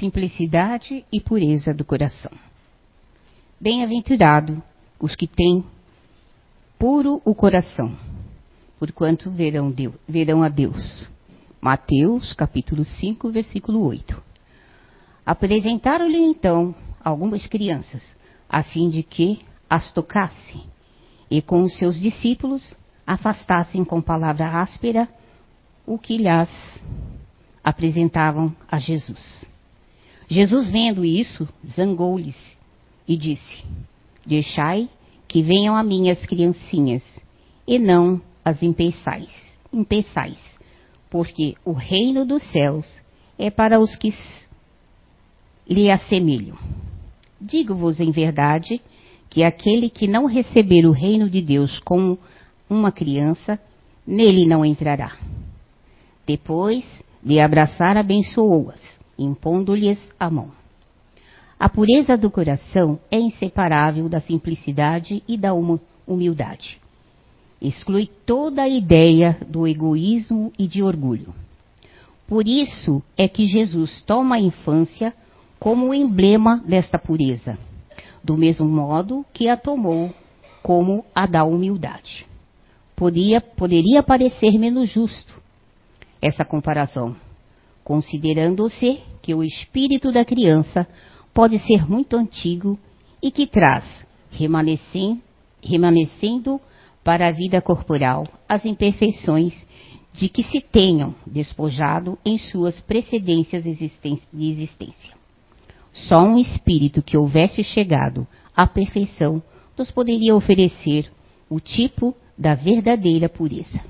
simplicidade e pureza do coração. Bem-aventurado os que têm puro o coração, porquanto verão, Deus, verão a Deus. Mateus capítulo 5, versículo 8. Apresentaram-lhe então algumas crianças, a fim de que as tocasse, e com os seus discípulos afastassem com palavra áspera o que lhes apresentavam a Jesus. Jesus, vendo isso, zangou-lhes e disse: Deixai que venham a mim as criancinhas, e não as impeçais, impeçais, porque o reino dos céus é para os que lhe assemelham. Digo-vos em verdade que aquele que não receber o reino de Deus como uma criança, nele não entrará. Depois de abraçar, abençoou-as, impondo-lhes a mão. A pureza do coração é inseparável da simplicidade e da humildade. Exclui toda a ideia do egoísmo e de orgulho. Por isso é que Jesus toma a infância como o emblema desta pureza, do mesmo modo que a tomou como a da humildade. Podia, poderia parecer menos justo essa comparação, considerando-se que o espírito da criança pode ser muito antigo e que traz, remanescendo, para a vida corporal, as imperfeições de que se tenham despojado em suas precedências de existência. Só um espírito que houvesse chegado à perfeição nos poderia oferecer o tipo da verdadeira pureza.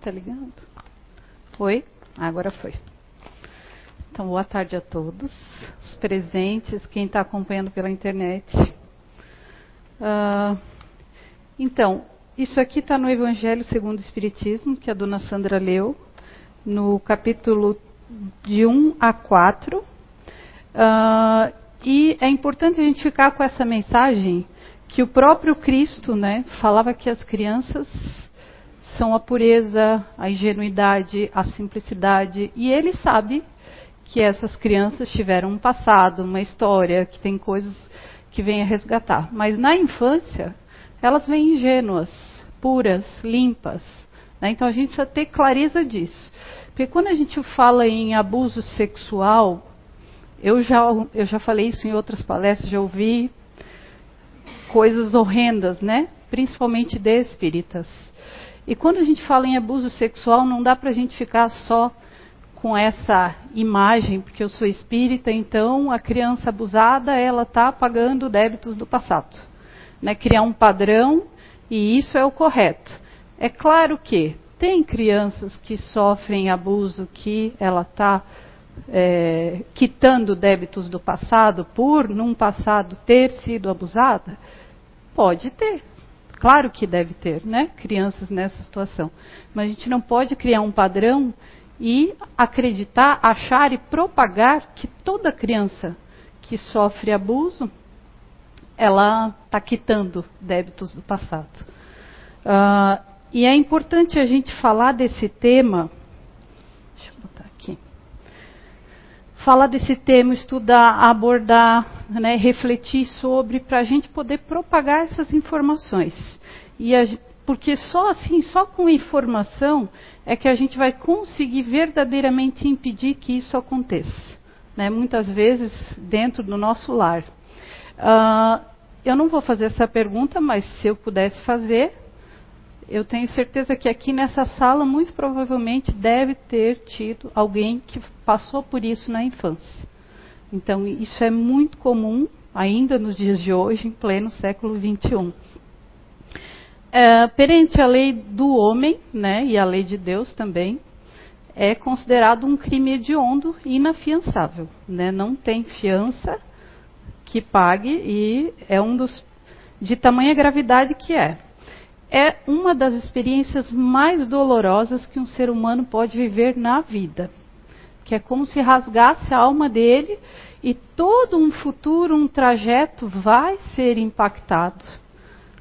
Tá ligado? Oi? Agora foi. Então, boa tarde a todos, os presentes, quem está acompanhando pela internet. Uh, então, isso aqui está no Evangelho segundo o Espiritismo, que a dona Sandra leu, no capítulo de 1 a 4. Uh, ah, e é importante a gente ficar com essa mensagem que o próprio Cristo né, falava que as crianças são a pureza, a ingenuidade, a simplicidade, e ele sabe que essas crianças tiveram um passado, uma história, que tem coisas que vêm a resgatar. Mas na infância, elas vêm ingênuas, puras, limpas. Né? Então a gente precisa ter clareza disso. Porque quando a gente fala em abuso sexual, eu já, eu já falei isso em outras palestras, já ouvi coisas horrendas, né? Principalmente de espíritas. E quando a gente fala em abuso sexual, não dá para a gente ficar só com essa imagem, porque eu sou espírita, então a criança abusada ela está pagando débitos do passado, né? Criar um padrão e isso é o correto. É claro que tem crianças que sofrem abuso que ela está é, quitando débitos do passado por num passado ter sido abusada, pode ter, Claro que deve ter, né? Crianças nessa situação. Mas a gente não pode criar um padrão e acreditar, achar e propagar que toda criança que sofre abuso, ela está quitando débitos do passado. Uh, e é importante a gente falar desse tema falar desse tema, estudar, abordar, né, refletir sobre, para a gente poder propagar essas informações. E a, porque só assim, só com informação, é que a gente vai conseguir verdadeiramente impedir que isso aconteça. Né, muitas vezes dentro do nosso lar. Uh, eu não vou fazer essa pergunta, mas se eu pudesse fazer, eu tenho certeza que aqui nessa sala, muito provavelmente, deve ter tido alguém que passou por isso na infância. Então, isso é muito comum ainda nos dias de hoje, em pleno século XXI. É, perante a lei do homem, né, e a lei de Deus também, é considerado um crime hediondo e inafiançável. Né? Não tem fiança que pague e é um dos de tamanha gravidade que é é uma das experiências mais dolorosas que um ser humano pode viver na vida. que é como se rasgasse a alma dele e todo um futuro, um trajeto vai ser impactado.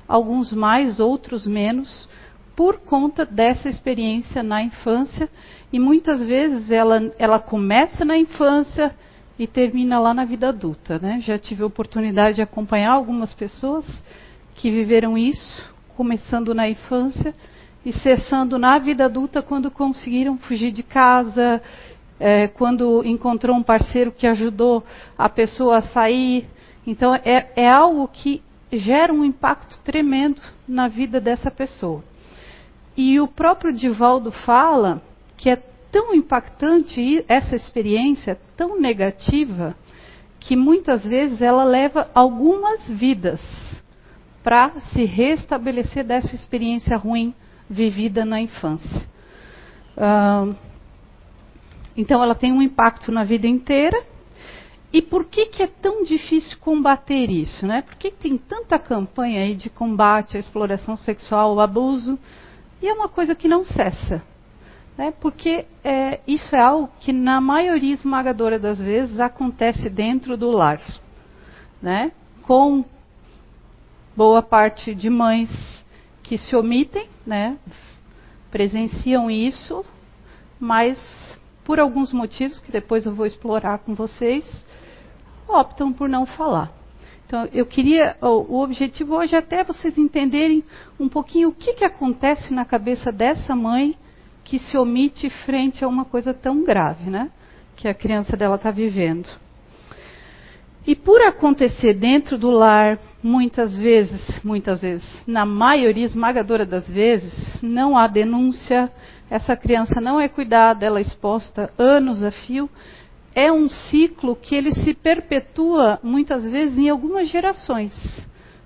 Alguns mais, outros menos, por conta dessa experiência na infância. E muitas vezes ela, ela começa na infância e termina lá na vida adulta. Né? Já tive a oportunidade de acompanhar algumas pessoas que viveram isso, começando na infância e cessando na vida adulta quando conseguiram fugir de casa, é, quando encontrou um parceiro que ajudou a pessoa a sair. Então, é, é algo que gera um impacto tremendo na vida dessa pessoa. E o próprio Divaldo fala que é tão impactante essa experiência, tão negativa, que muitas vezes ela leva algumas vidas para se restabelecer dessa experiência ruim vivida na infância. Uh, então ela tem um impacto na vida inteira. E por que, que é tão difícil combater isso? Né? Por que, que tem tanta campanha aí de combate à exploração sexual, ao abuso? E é uma coisa que não cessa. Né? Porque é, isso é algo que, na maioria esmagadora das vezes, acontece dentro do lar. Né? Com boa parte de mães que se omitem, né? presenciam isso, mas por alguns motivos que depois eu vou explorar com vocês, optam por não falar. Então, eu queria, o, objetivo hoje é até vocês entenderem um pouquinho o que, que acontece na cabeça dessa mãe que se omite frente a uma coisa tão grave, né? Que a criança dela está vivendo. E por acontecer dentro do lar, muitas vezes, muitas vezes, na maioria esmagadora das vezes, não há denúncia, essa criança não é cuidada, ela é exposta anos a fio. É um ciclo que ele se perpetua muitas vezes em algumas gerações.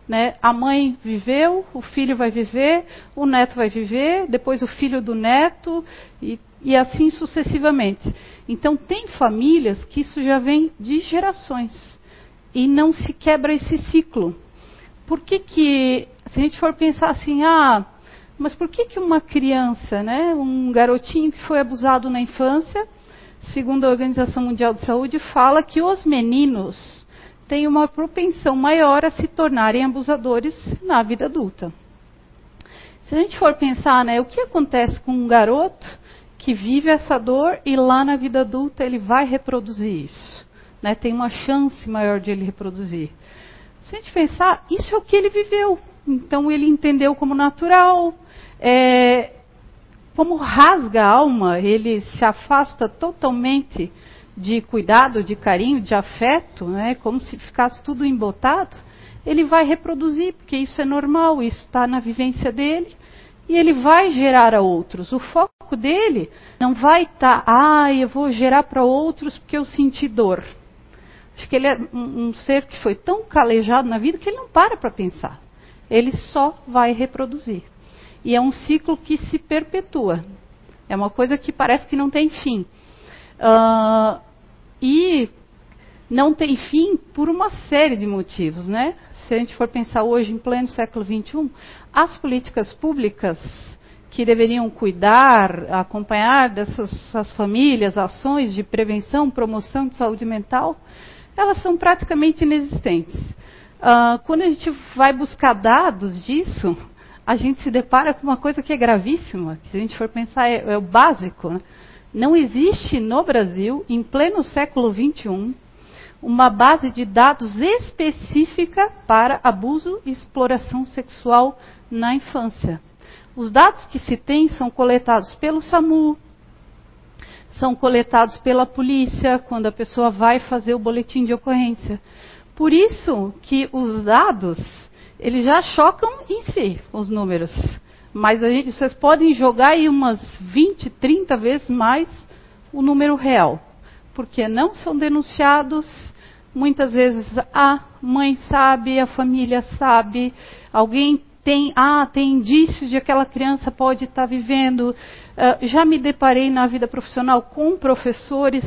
Né? A mãe viveu, o filho vai viver, o neto vai viver, depois o filho do neto e, e assim sucessivamente. Então tem famílias que isso já vem de gerações e não se quebra esse ciclo. Por que que, se a gente for pensar assim, ah, mas por que, que uma criança, né, um garotinho que foi abusado na infância, segundo a Organização Mundial de Saúde, fala que os meninos têm uma propensão maior a se tornarem abusadores na vida adulta? Se a gente for pensar, né, o que acontece com um garoto que vive essa dor e lá na vida adulta ele vai reproduzir isso? Né, tem uma chance maior de ele reproduzir. Se a gente pensar, isso é o que ele viveu. Então ele entendeu como natural, é, como rasga a alma, ele se afasta totalmente de cuidado, de carinho, de afeto, né, como se ficasse tudo embotado, ele vai reproduzir, porque isso é normal, isso está na vivência dele, e ele vai gerar a outros. O foco dele não vai estar, tá, ah, eu vou gerar para outros porque eu senti dor. Acho que ele é um, ser que foi tão calejado na vida que ele não para para pensar. Ele só vai reproduzir. E é um ciclo que se perpetua. É uma coisa que parece que não tem fim. Uh, e não tem fim por uma série de motivos, né? Se a gente for pensar hoje, em pleno século XXI, as políticas públicas que deveriam cuidar, acompanhar dessas famílias, ações de prevenção, promoção de saúde mental, elas são praticamente inexistentes. Uh, quando a gente vai buscar dados disso, a gente se depara com uma coisa que é gravíssima, que se a gente for pensar é, é o básico. Né? Não existe no Brasil, em pleno século XXI, uma base de dados específica para abuso e exploração sexual na infância. Os dados que se tem são coletados pelo SAMU, são coletados pela polícia quando a pessoa vai fazer o boletim de ocorrência. Por isso que os dados eles já chocam em si os números. Mas gente, vocês podem jogar aí umas 20, 30 vezes mais o número real. Porque não são denunciados. Muitas vezes a mãe sabe, a família sabe, alguém tem, ah, tem indícios de que aquela criança pode estar vivendo. Uh, já me deparei na vida profissional com professores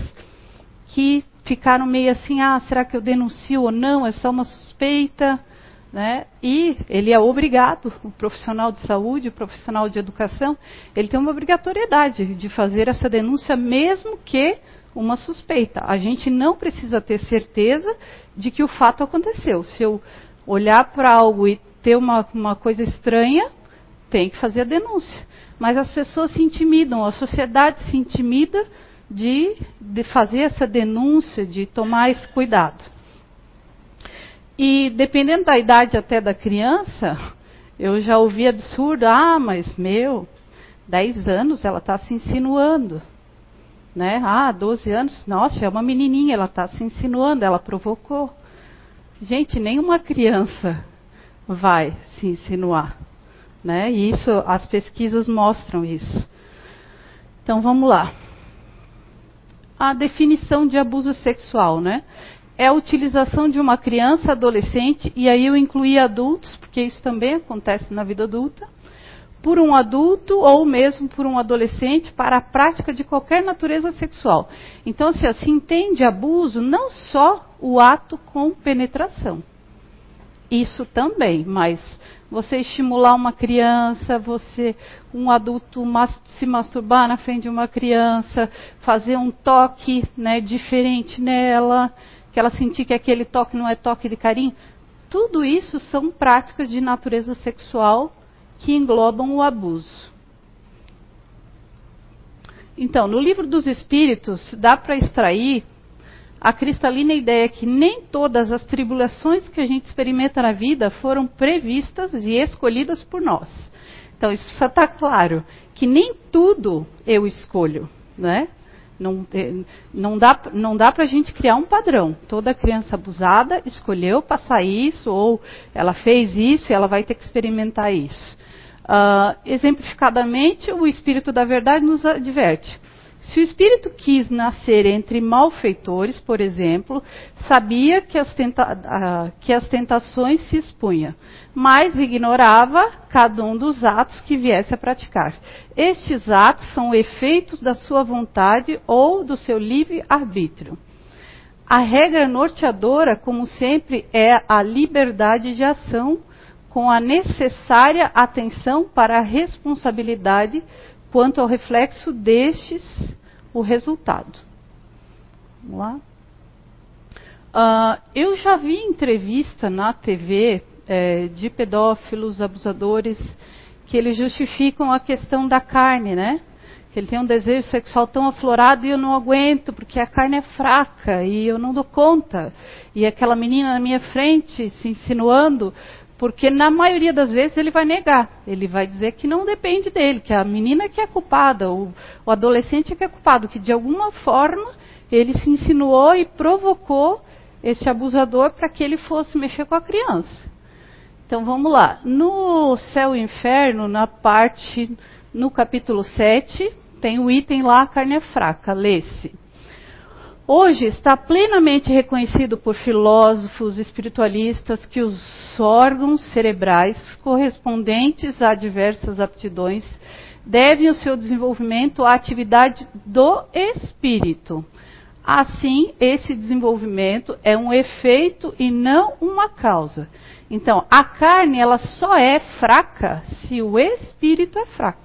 que ficaram meio assim, ah, será que eu denuncio ou não? É só uma suspeita. Né? E ele é obrigado, o profissional de saúde, o profissional de educação, ele tem uma obrigatoriedade de fazer essa denúncia, mesmo que uma suspeita. A gente não precisa ter certeza de que o fato aconteceu. Se eu olhar para algo e ter uma, uma coisa estranha, tem que fazer a denúncia. Mas as pessoas se intimidam, a sociedade se intimida de, de fazer essa denúncia, de tomar esse cuidado. E dependendo da idade até da criança, eu já ouvi absurdo, ah, mas meu, 10 anos ela está se insinuando. Né? Ah, 12 anos, nossa, é uma menininha, ela está se insinuando, ela provocou. Gente, nenhuma criança vai se insinuar. Né? E isso, as pesquisas mostram isso. Então vamos lá. A definição de abuso sexual, né? É a utilização de uma criança, adolescente, e aí eu incluí adultos, porque isso também acontece na vida adulta, por um adulto ou mesmo por um adolescente para a prática de qualquer natureza sexual. Então, se assim entende abuso, não só o ato com penetração. Isso também, mas você estimular uma criança, você, um adulto mas, se masturbar na frente de uma criança, fazer um toque né, diferente nela, que ela sentir que aquele toque não é toque de carinho, tudo isso são práticas de natureza sexual que englobam o abuso. Então, no livro dos Espíritos, dá para extrair a cristalina ideia que nem todas as tribulações que a gente experimenta na vida foram previstas e escolhidas por nós. Então, isso precisa estar claro, que nem tudo eu escolho, né? Não, é, não dá, não dá para a gente criar um padrão. Toda criança abusada escolheu passar isso, ou ela fez isso e ela vai ter que experimentar isso. Uh, exemplificadamente, o Espírito da Verdade nos adverte. Se o Espírito quis nascer entre malfeitores, por exemplo, sabia que as, tenta que as tentações se expunha, mas ignorava cada um dos atos que viesse a praticar. Estes atos são efeitos da sua vontade ou do seu livre arbítrio. A regra norteadora, como sempre, é a liberdade de ação com a necessária atenção para a responsabilidade quanto ao reflexo destes o resultado. Vamos lá. Uh, eu já vi entrevista na TV é, de pedófilos, abusadores, que eles justificam a questão da carne, né? Que ele tem um desejo sexual tão aflorado e eu não aguento, porque a carne é fraca e eu não dou conta. E aquela menina na minha frente se insinuando, porque na maioria das vezes ele vai negar. Ele vai dizer que não depende dele, que a menina que é culpada, o, o adolescente que é culpado, que de alguma forma ele se insinuou e provocou esse abusador para que ele fosse mexer com a criança. Então vamos lá. No céu e inferno, na parte, no capítulo 7, tem o item lá, a carne é fraca, lê-se. Hoje está plenamente reconhecido por filósofos espiritualistas que os órgãos cerebrais correspondentes a diversas aptidões devem o seu desenvolvimento à atividade do espírito. Assim, esse desenvolvimento é um efeito e não uma causa. Então, a carne ela só é fraca se o espírito é fraco.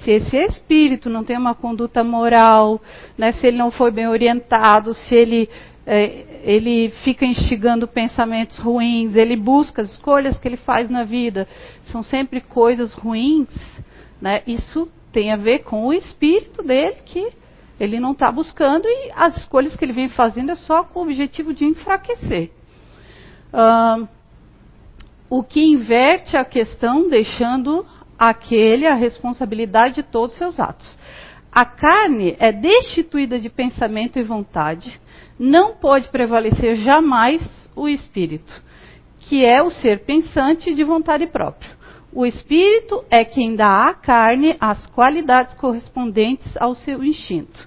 Se esse espírito não tem uma conduta moral, né, se ele não foi bem orientado, se ele, é, ele fica instigando pensamentos ruins, ele busca as escolhas que ele faz na vida, são sempre coisas ruins, né, isso tem a ver com o espírito dele que ele não está buscando e as escolhas que ele vem fazendo é só com o objetivo de enfraquecer. O que inverte a questão, deixando aquele a responsabilidade de todos os seus atos. A carne é destituída de pensamento e vontade, não pode prevalecer jamais o espírito, que é o ser pensante de vontade própria. O espírito é quem dá à carne as qualidades correspondentes ao seu instinto,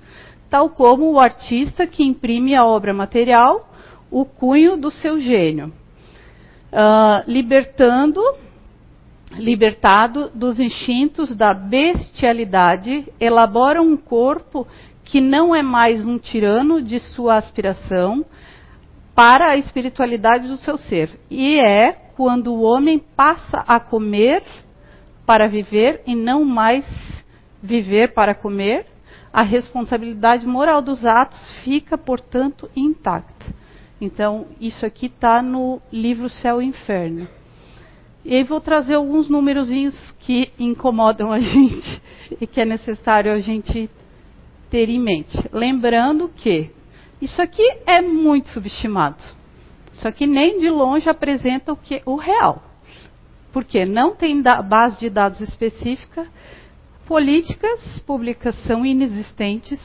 tal como o artista que imprime a obra material o cunho do seu gênio, uh, libertando libertado dos instintos da bestialidade, elabora um corpo que não é mais um tirano de sua aspiração para a espiritualidade do seu ser. E é quando o homem passa a comer para viver e não mais viver para comer, a responsabilidade moral dos atos fica, portanto, intacta. Então, isso aqui está no livro Céu e Inferno. E aí vou trazer alguns númerozinhos que incomodam a gente e que é necessário a gente ter em mente. Lembrando que isso aqui é muito subestimado. Isso aqui nem de longe apresenta o que o real. Porque não tem base de dados específica, políticas públicas são inexistentes,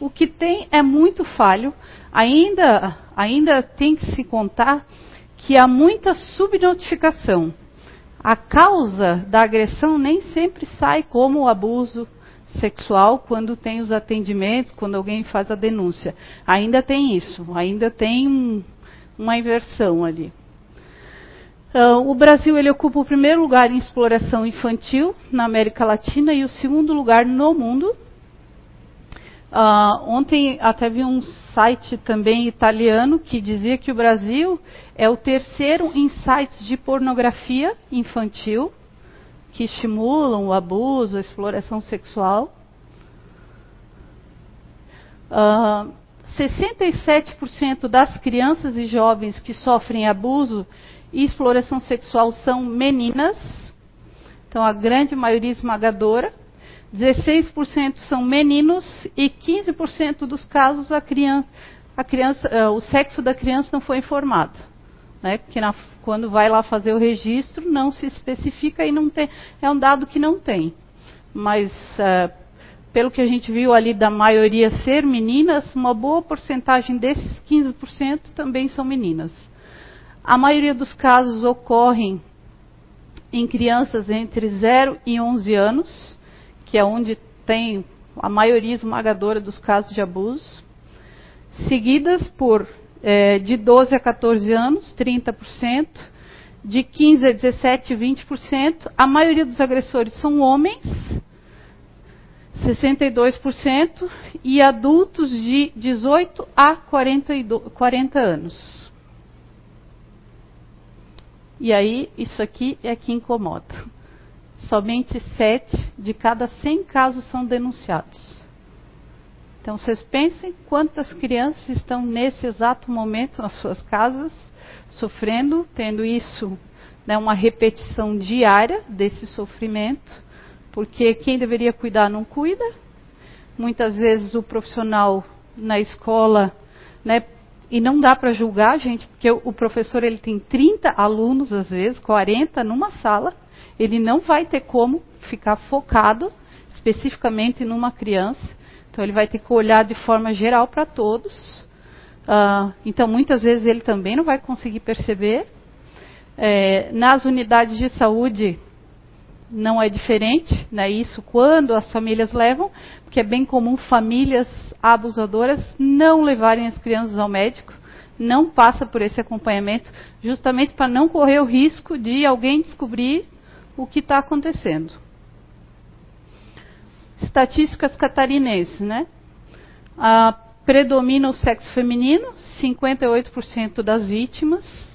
o que tem é muito falho. Ainda, ainda tem que se contar que há muita subnotificação. A causa da agressão nem sempre sai como o abuso sexual quando tem os atendimentos, quando alguém faz a denúncia. Ainda tem isso, ainda tem um, uma inversão ali. Uh, o Brasil ele ocupa o primeiro lugar em exploração infantil na América Latina e o segundo lugar no mundo. Uh, ontem até vi um site também italiano que dizia que o Brasil é o terceiro em sites de pornografia infantil que estimulam o abuso, a exploração sexual. Uh, 67% das crianças e jovens que sofrem abuso e exploração sexual são meninas, então a grande maioria esmagadora. 16% são meninos e 15% dos casos a criança, a criança, uh, o sexo da criança não foi informado. Né? Porque na, quando vai lá fazer o registro não se especifica e não tem, é um dado que não tem. Mas uh, pelo que a gente viu ali da maioria ser meninas, uma boa porcentagem desses 15% também são meninas. A maioria dos casos ocorrem em crianças entre 0 e 11 anos que é onde tem a maioria esmagadora dos casos de abuso, seguidas por é, de 12 a 14 anos, 30%, de 15 a 17, 20%. A maioria dos agressores são homens, 62%, e adultos de 18 a 42, 40 anos. E aí, isso aqui é que incomoda somente sete de cada 100 casos são denunciados. Então vocês pensem quantas crianças estão nesse exato momento nas suas casas, sofrendo, tendo isso, né, uma repetição diária desse sofrimento, porque quem deveria cuidar não cuida. Muitas vezes o profissional na escola, né, e não dá para julgar, gente, porque o professor ele tem 30 alunos às vezes, 40 numa sala ele não vai ter como ficar focado especificamente numa criança. Então, ele vai ter que olhar de forma geral para todos. Uh, então, muitas vezes ele também não vai conseguir perceber. É, nas unidades de saúde não é diferente, né? Isso quando as famílias levam, porque é bem comum famílias abusadoras não levarem as crianças ao médico, não passa por esse acompanhamento, justamente para não correr o risco de alguém descobrir o que está acontecendo. Estatísticas catarinenses, né? Ah, predomina o sexo feminino, 58% das vítimas.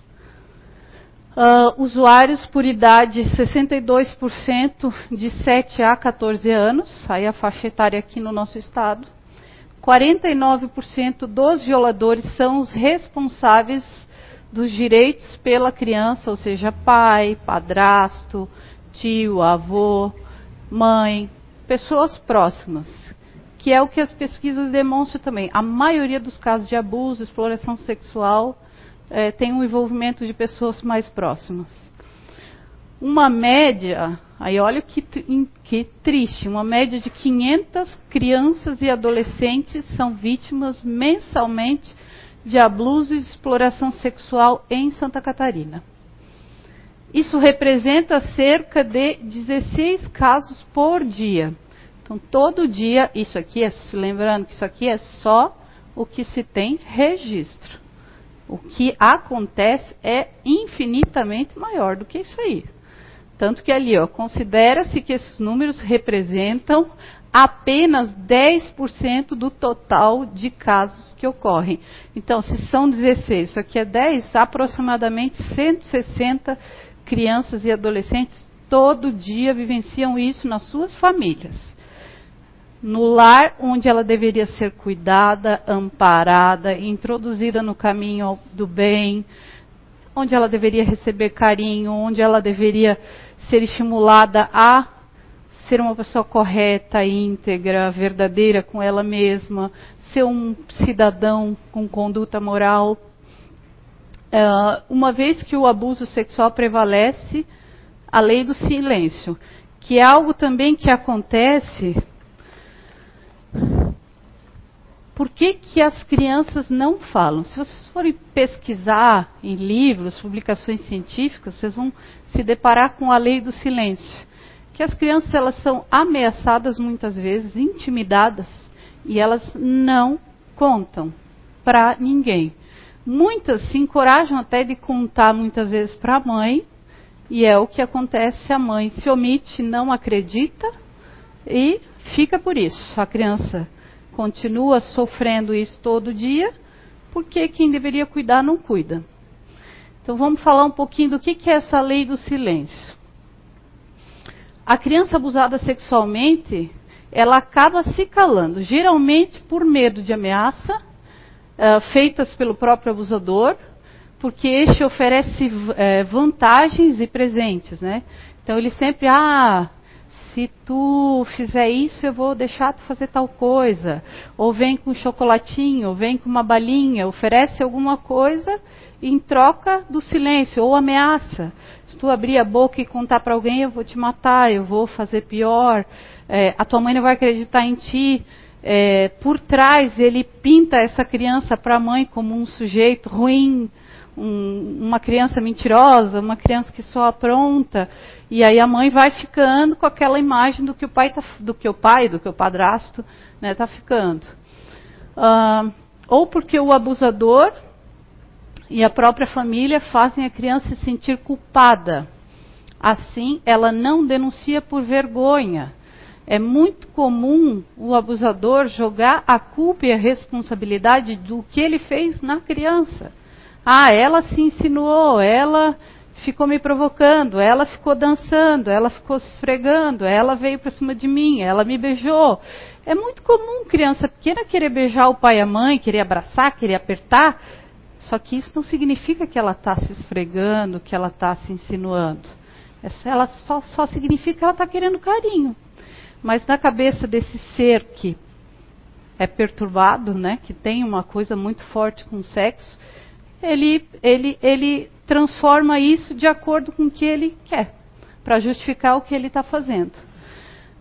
Uh, usuários por idade, 62% de 7 a 14 anos, aí a faixa etária aqui no nosso estado. 49% dos violadores são os responsáveis dos direitos pela criança, ou seja, pai, padrasto, tio, avô, mãe, pessoas próximas, que é o que as pesquisas demonstram também. A maioria dos casos de abuso, exploração sexual, é, tem um envolvimento de pessoas mais próximas. Uma média, aí olha que, que triste, uma média de 500 crianças e adolescentes são vítimas mensalmente de abuso e exploração sexual em Santa Catarina. Isso representa cerca de 16 casos por dia. Então, todo dia, isso aqui é, lembrando que isso aqui é só o que se tem registro. O que acontece é infinitamente maior do que isso aí. Tanto que ali, considera-se que esses números representam apenas 10% do total de casos que ocorrem. Então, se são 16, isso aqui é 10, aproximadamente 160 crianças e adolescentes todo dia vivenciam isso nas suas famílias. no lar onde ela deveria ser cuidada, amparada, introduzida no caminho do bem, onde ela deveria receber carinho, onde ela deveria ser estimulada a ser uma pessoa correta, íntegra, verdadeira com ela mesma, ser um cidadão com conduta moral. Uh, uma vez que o abuso sexual prevalece, a lei do silêncio, que é algo também que acontece. Por que, que as crianças não falam? Se vocês forem pesquisar em livros, publicações científicas, vocês vão se deparar com a lei do silêncio. Que as crianças elas são ameaçadas muitas vezes, intimidadas, e elas não contam para ninguém. Muitas se encorajam até de contar muitas vezes para a mãe, e é o que acontece: a mãe se omite, não acredita e fica por isso. A criança continua sofrendo isso todo dia, porque quem deveria cuidar não cuida. Então vamos falar um pouquinho do que é essa lei do silêncio. A criança abusada sexualmente, ela acaba se calando, geralmente por medo de ameaça uh, feitas pelo próprio abusador, porque este oferece uh, vantagens e presentes, né? Então ele sempre, ah, se tu fizer isso, eu vou deixar tu fazer tal coisa. Ou vem com um chocolatinho, ou vem com uma balinha, oferece alguma coisa em troca do silêncio, ou ameaça. Se tu abrir a boca e contar para alguém, eu vou te matar, eu vou fazer pior, é, a tua mãe não vai acreditar em ti. É, por trás, ele pinta essa criança para a mãe como um sujeito ruim, um, uma criança mentirosa, uma criança que só apronta, e aí a mãe vai ficando com aquela imagem do que o pai, tá, do que o pai, do que o padrasto está né, tá ficando. Uh, ou porque o abusador e a própria família fazem a criança se sentir culpada. Assim, ela não denuncia por vergonha. É muito comum o abusador jogar a culpa e a responsabilidade do que ele fez na criança. Ah, ela se insinuou, ela ficou me provocando, ela ficou dançando, ela ficou se esfregando, ela veio para cima de mim, ela me beijou. É muito comum criança pequena querer beijar o pai e a mãe, querer abraçar, querer apertar, só que isso não significa que ela está se esfregando, que ela está se insinuando. Ela só, só significa que ela está querendo carinho. Mas na cabeça desse ser que é perturbado, né, que tem uma coisa muito forte com o sexo, ele, ele, ele transforma isso de acordo com o que ele quer, para justificar o que ele está fazendo.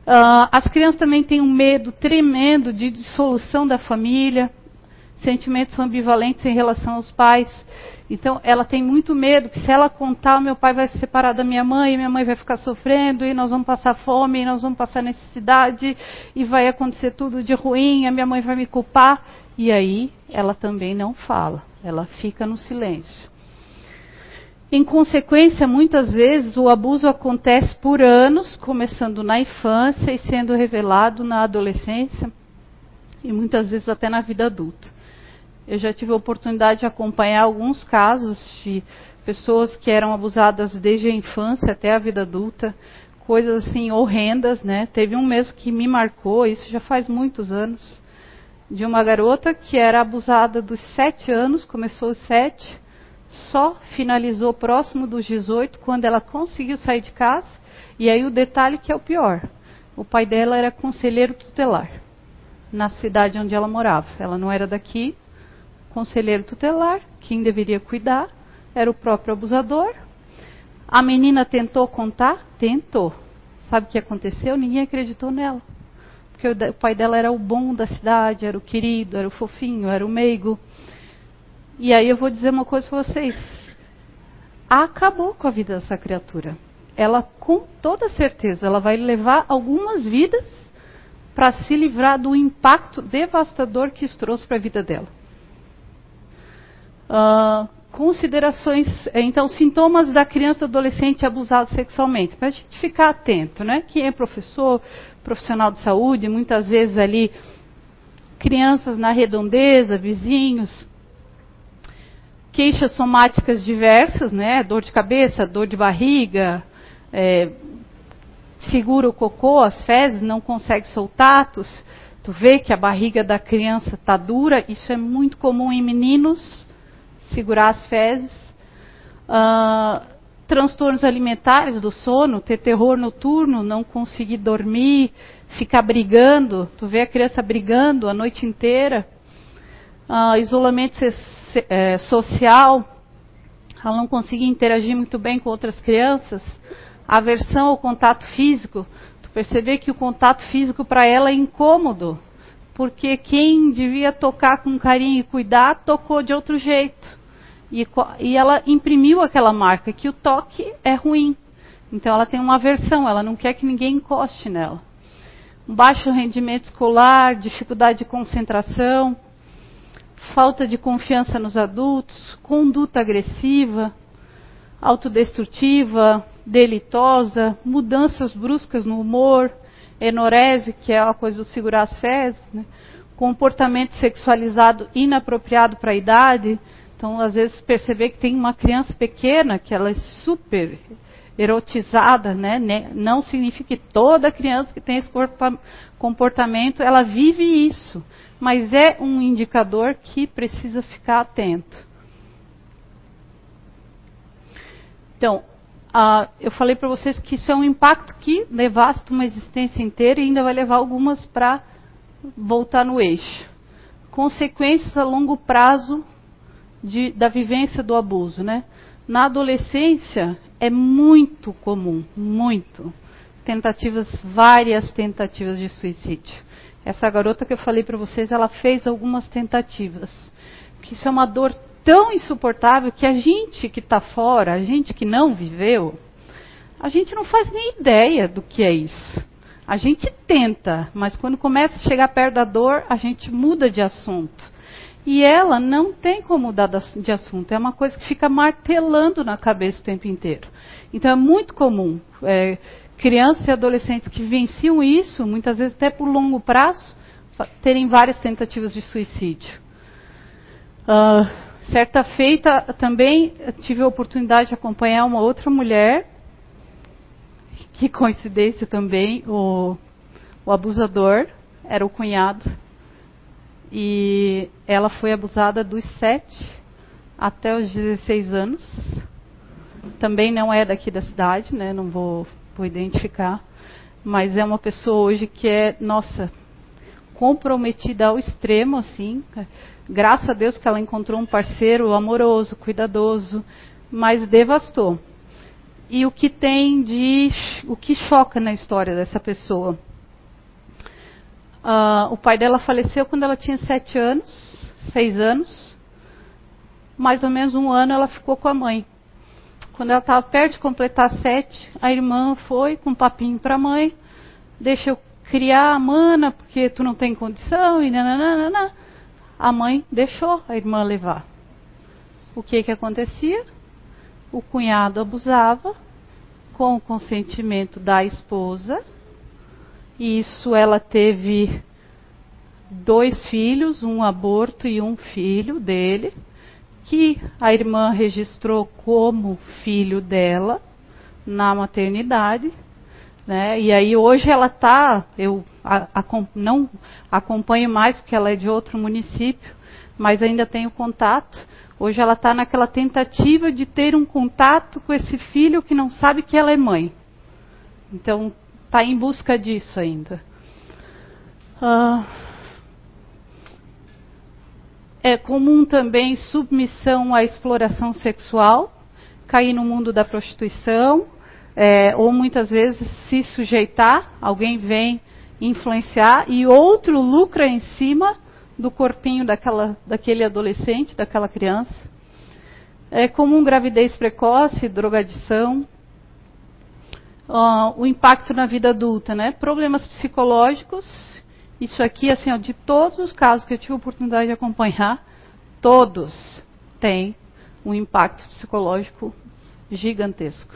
Uh, as crianças também têm um medo tremendo de dissolução da família, sentimentos ambivalentes em relação aos pais. Então, ela tem muito medo que se ela contar, meu pai vai se separar da minha mãe, minha mãe vai ficar sofrendo, e nós vamos passar fome, e nós vamos passar necessidade, e vai acontecer tudo de ruim, a minha mãe vai me culpar. E aí, ela também não fala ela fica no silêncio. Em consequência, muitas vezes o abuso acontece por anos, começando na infância e sendo revelado na adolescência e muitas vezes até na vida adulta. Eu já tive a oportunidade de acompanhar alguns casos de pessoas que eram abusadas desde a infância até a vida adulta, coisas assim horrendas, né? Teve um mesmo que me marcou, isso já faz muitos anos de uma garota que era abusada dos sete anos, começou os sete, só finalizou próximo dos 18 quando ela conseguiu sair de casa. E aí o detalhe que é o pior: o pai dela era conselheiro tutelar na cidade onde ela morava. Ela não era daqui, conselheiro tutelar, quem deveria cuidar era o próprio abusador. A menina tentou contar? Tentou. Sabe o que aconteceu? Ninguém acreditou nela porque o pai dela era o bom da cidade, era o querido, era o fofinho, era o meigo. E aí eu vou dizer uma coisa para vocês. Acabou com a vida dessa criatura. Ela, com toda certeza, ela vai levar algumas vidas para se livrar do impacto devastador que isso trouxe para a vida dela. Uh, considerações, então, sintomas da criança e adolescente abusado sexualmente, para a gente ficar atento, né? Quem é professor, profissional de saúde, muitas vezes ali crianças na redondeza, vizinhos, queixas somáticas diversas, né? Dor de cabeça, dor de barriga, é, segura o cocô, as fezes, não consegue soltar, tu, tu vê que a barriga da criança está dura, isso é muito comum em meninos, segurar as fezes. Uh, transtornos alimentares do sono, ter terror noturno, não conseguir dormir, ficar brigando, tu vê a criança brigando a noite inteira. Uh, isolamento é, social, ela não conseguir interagir muito bem com outras crianças, aversão ao contato físico, tu perceber que o contato físico para ela é incômodo, porque quem devia tocar com carinho e cuidar, tocou de outro jeito. E, e ela imprimiu aquela marca, que o toque é ruim. Então ela tem uma aversão, ela não quer que ninguém encoste nela. Um baixo rendimento escolar, dificuldade de concentração, falta de confiança nos adultos, conduta agressiva, autodestrutiva, delitosa, mudanças bruscas no humor, enorese, que é a coisa do segurar as fezes, né? comportamento sexualizado inapropriado para a idade. Então, às vezes, perceber que tem uma criança pequena, que ela é super erotizada, né? Não significa que toda criança que tem esse comportamento, ela vive isso mas é um indicador que precisa ficar atento. Então, uh, eu falei para vocês que isso é um impacto que levasse uma existência inteira e ainda vai levar algumas para voltar no eixo. Consequências a longo prazo de, da vivência do abuso, né? Na adolescência é muito comum, muito tentativas, várias tentativas de suicídio. Essa garota que eu falei para vocês, ela fez algumas tentativas. Que isso é uma dor tão insuportável que a gente que está fora, a gente que não viveu, a gente não faz nem ideia do que é isso. A gente tenta, mas quando começa a chegar perto da dor, a gente muda de assunto. E ela não tem como mudar de assunto, é uma coisa que fica martelando na cabeça o tempo inteiro. Então é muito comum. É, crianças e adolescentes que vivenciam isso, muitas vezes até por longo prazo, terem várias tentativas de suicídio. Uh, certa feita, também tive a oportunidade de acompanhar uma outra mulher, que coincidência também, o, o abusador era o cunhado, e ela foi abusada dos 7 até os 16 anos. Também não é daqui da cidade, né? Não vou por identificar, mas é uma pessoa hoje que é, nossa, comprometida ao extremo, assim. Graças a Deus que ela encontrou um parceiro amoroso, cuidadoso, mas devastou. E o que tem de. o que choca na história dessa pessoa? Uh, o pai dela faleceu quando ela tinha sete anos, seis anos. Mais ou menos um ano ela ficou com a mãe. Quando ela estava perto de completar sete, a irmã foi com um papinho para a mãe, deixa eu criar a mana, porque tu não tem condição, e nananana. A mãe deixou a irmã levar. O que que acontecia? O cunhado abusava com o consentimento da esposa. E isso ela teve dois filhos, um aborto e um filho dele que a irmã registrou como filho dela na maternidade. Né? E aí hoje ela está, eu a, a, não acompanho mais porque ela é de outro município, mas ainda tenho contato. Hoje ela está naquela tentativa de ter um contato com esse filho que não sabe que ela é mãe. Então está em busca disso ainda. Uh, é comum também submissão à exploração sexual, cair no mundo da prostituição, é, ou muitas vezes se sujeitar, alguém vem influenciar e outro lucra em cima do corpinho daquela, daquele adolescente, daquela criança. É comum gravidez precoce, drogadição, uh, o impacto na vida adulta, né? Problemas psicológicos isso aqui, assim, ó, de todos os casos que eu tive a oportunidade de acompanhar, todos têm um impacto psicológico gigantesco.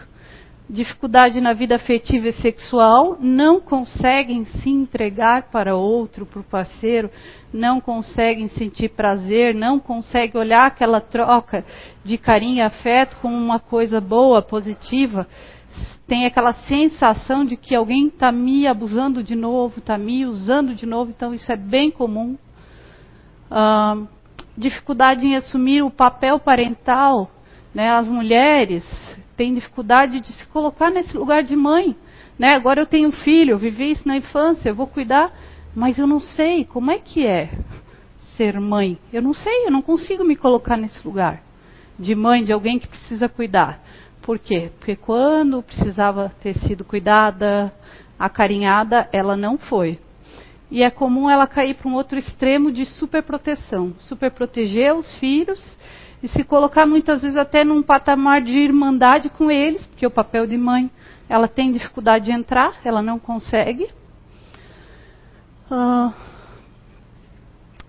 Dificuldade na vida afetiva e sexual, não conseguem se entregar para outro, para o parceiro, não conseguem sentir prazer, não conseguem olhar aquela troca de carinho e afeto como uma coisa boa, positiva. tem aquela sensação de que alguém está me abusando de novo, está me usando de novo, então isso é bem comum. Uh, dificuldade em assumir o papel parental, né? As mulheres têm dificuldade de se colocar nesse lugar de mãe, né? Agora eu tenho um filho, eu vivi isso na infância, eu vou cuidar, mas eu não sei como é que é ser mãe. Eu não sei, eu não consigo me colocar nesse lugar de mãe de alguém que precisa cuidar. Por quê? Porque quando precisava ter sido cuidada, acarinhada, ela não foi. E é comum ela cair para um outro extremo de superproteção, superproteger os filhos e se colocar muitas vezes até num patamar de irmandade com eles, porque o papel de mãe ela tem dificuldade de entrar, ela não consegue. Uh,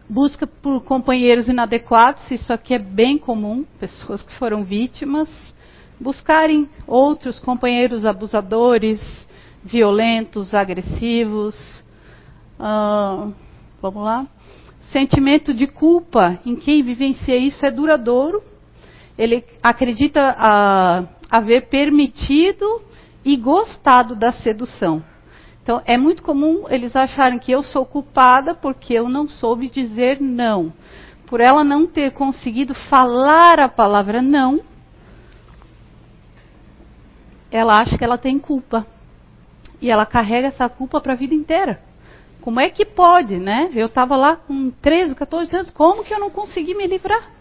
busca por companheiros inadequados, isso aqui é bem comum, pessoas que foram vítimas, buscarem outros companheiros abusadores, violentos, agressivos. Uh, vamos lá. Sentimento de culpa em quem vivencia isso é duradouro. Ele acredita uh, haver permitido e gostado da sedução. Então, é muito comum eles acharem que eu sou culpada porque eu não soube dizer não. Por ela não ter conseguido falar a palavra não, ela acha que ela tem culpa. E ela carrega essa culpa para a vida inteira. Como é que pode, né? Eu estava lá com 13, 14 anos, como que eu não consegui me livrar?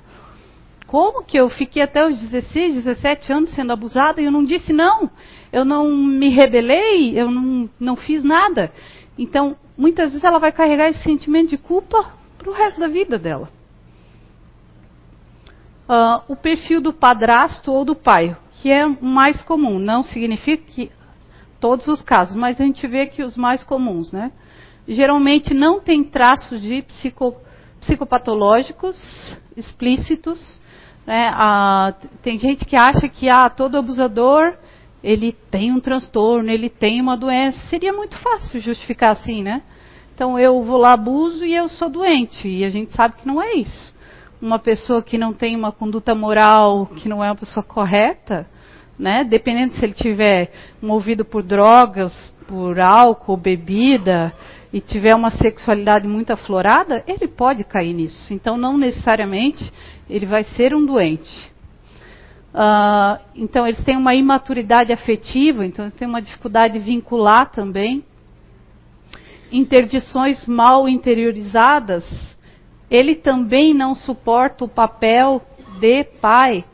Como que eu fiquei até os 16, 17 anos sendo abusada e eu não disse não? Eu não me rebelei, eu não, não fiz nada. Então, muitas vezes ela vai carregar esse sentimento de culpa para o resto da vida dela. Uh, o perfil do padrasto ou do pai, que é o mais comum, não significa que todos os casos, mas a gente vê que os mais comuns, né? Geralmente não tem traços de psico, psicopatológicos explícitos, né? Ah, tem gente que acha que ah, todo abusador ele tem um transtorno, ele tem uma doença. Seria muito fácil justificar assim, né? Então eu vou lá abuso e eu sou doente. E a gente sabe que não é isso. Uma pessoa que não tem uma conduta moral, que não é uma pessoa correta, né? Dependendo se ele tiver movido por drogas, por álcool, bebida, e tiver uma sexualidade muito aflorada, ele pode cair nisso. Então, não necessariamente ele vai ser um doente. Uh, então, eles têm uma imaturidade afetiva, então eles têm uma dificuldade de vincular também. Interdições mal interiorizadas, ele também não suporta o papel de pai.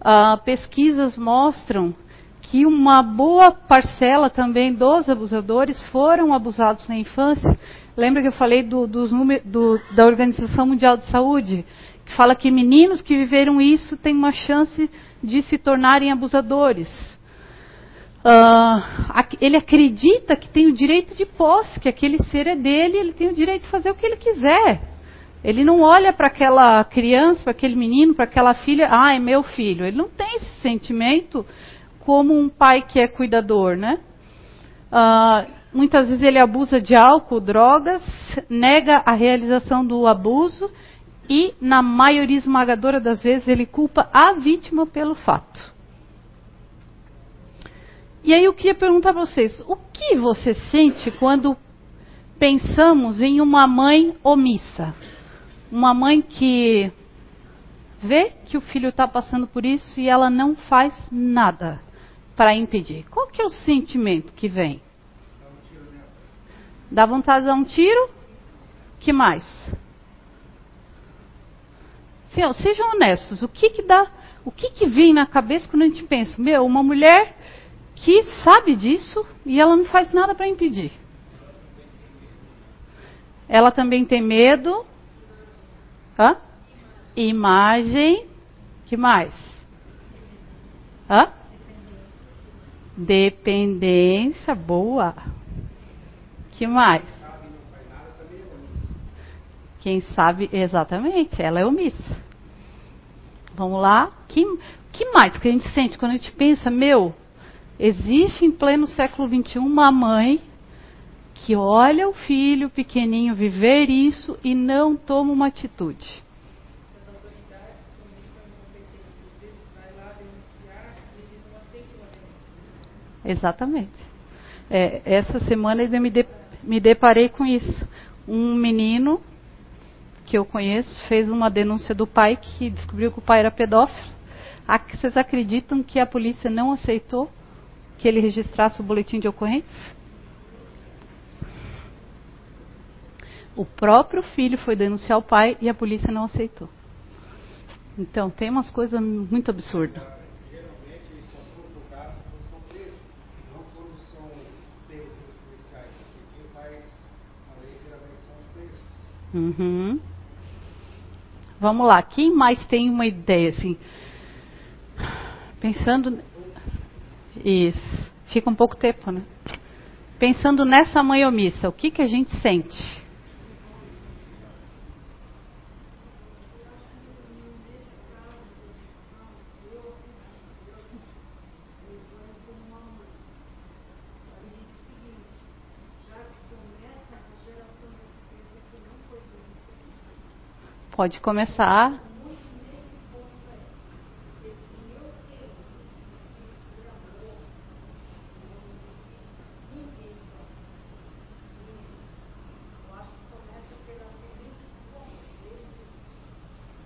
Uh, pesquisas mostram que uma boa parcela também dos abusadores foram abusados na infância. Lembra que eu falei do, do, da Organização Mundial de Saúde? Que fala que meninos que viveram isso têm uma chance de se tornarem abusadores. Uh, ele acredita que tem o direito de posse, que aquele ser é dele, ele tem o direito de fazer o que ele quiser. Ele não olha para aquela criança, para aquele menino, para aquela filha, ah, é meu filho. Ele não tem esse sentimento como um pai que é cuidador, né? Uh, muitas vezes ele abusa de álcool, drogas, nega a realização do abuso e, na maioria esmagadora das vezes, ele culpa a vítima pelo fato. E aí eu queria perguntar para vocês: o que você sente quando pensamos em uma mãe omissa? Uma mãe que vê que o filho está passando por isso e ela não faz nada para impedir? Qual que é o sentimento que vem? Dá vontade de dar um tiro? que mais? Ó, sejam honestos. O que que dá? O que que vem na cabeça quando a gente pensa, meu, uma mulher que sabe disso e ela não faz nada para impedir? Ela também tem medo. Hã? Imagem. Que mais? Hã? Dependência boa. Que mais? Quem sabe exatamente, ela é omissa. Vamos lá? Que, que mais que a gente sente quando a gente pensa, meu, existe em pleno século XXI uma mãe que olha o filho pequenininho viver isso e não toma uma atitude. Exatamente. É, essa semana eu me, de, me deparei com isso. Um menino que eu conheço fez uma denúncia do pai que descobriu que o pai era pedófilo. Vocês acreditam que a polícia não aceitou que ele registrasse o boletim de ocorrência? O próprio filho foi denunciar o pai e a polícia não aceitou. Então, tem umas coisas muito absurdas. Uhum. Vamos lá, quem mais tem uma ideia assim? Pensando. Isso. Fica um pouco tempo, né? Pensando nessa mãe omissa, o que, que a gente sente? Pode começar.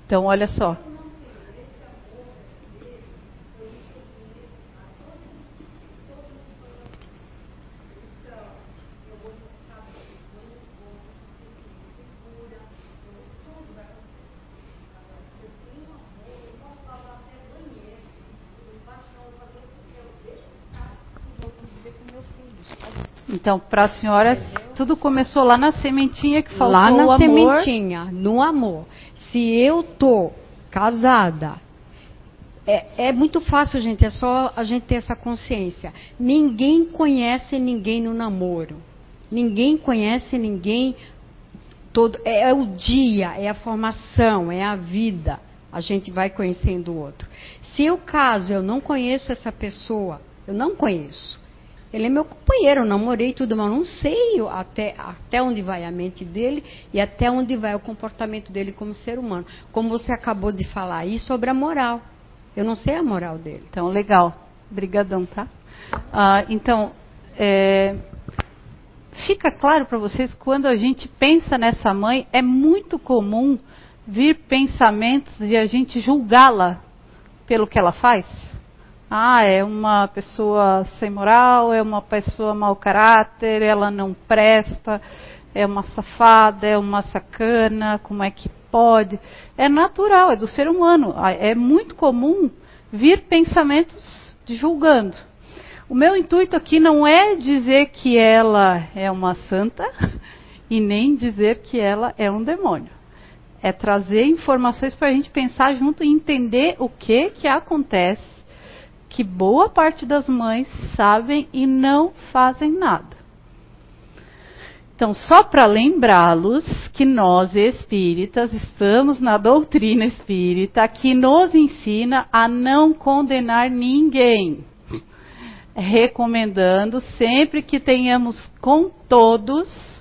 Então, olha só. Então, para a senhora, tudo começou lá na sementinha que faltou lá na o amor. sementinha, no amor. Se eu tô casada, é, é, muito fácil, gente. É só a gente ter essa consciência. Ninguém conhece ninguém no namoro. Ninguém conhece ninguém todo. É, é o dia, é a formação, é a vida. A gente vai conhecendo o outro. Se eu caso, eu não conheço essa pessoa, eu não conheço. Ele é meu companheiro, eu namorei tudo, mas não sei até, até onde vai a mente dele e até onde vai o comportamento dele como ser humano. Como você acabou de falar aí sobre a moral. Eu não sei a moral dele. Então, legal. Obrigadão, tá? Ah, então, é, fica claro para vocês, quando a gente pensa nessa mãe, é muito comum vir pensamentos e a gente julgá-la pelo que ela faz. Ah, é uma pessoa sem moral, é uma pessoa mau caráter, ela não presta, é uma safada, é uma sacana, como é que pode? É natural, é do ser humano. Ah, é muito comum vir pensamentos julgando. O meu intuito aqui não é dizer que ela é uma santa e nem dizer que ela é um demônio. É trazer informações para a gente pensar junto e entender o que que acontece que boa parte das mães sabem e não fazem nada. Então, só para lembrá-los que nós espíritas estamos na doutrina espírita que nos ensina a não condenar ninguém, recomendando sempre que tenhamos com todos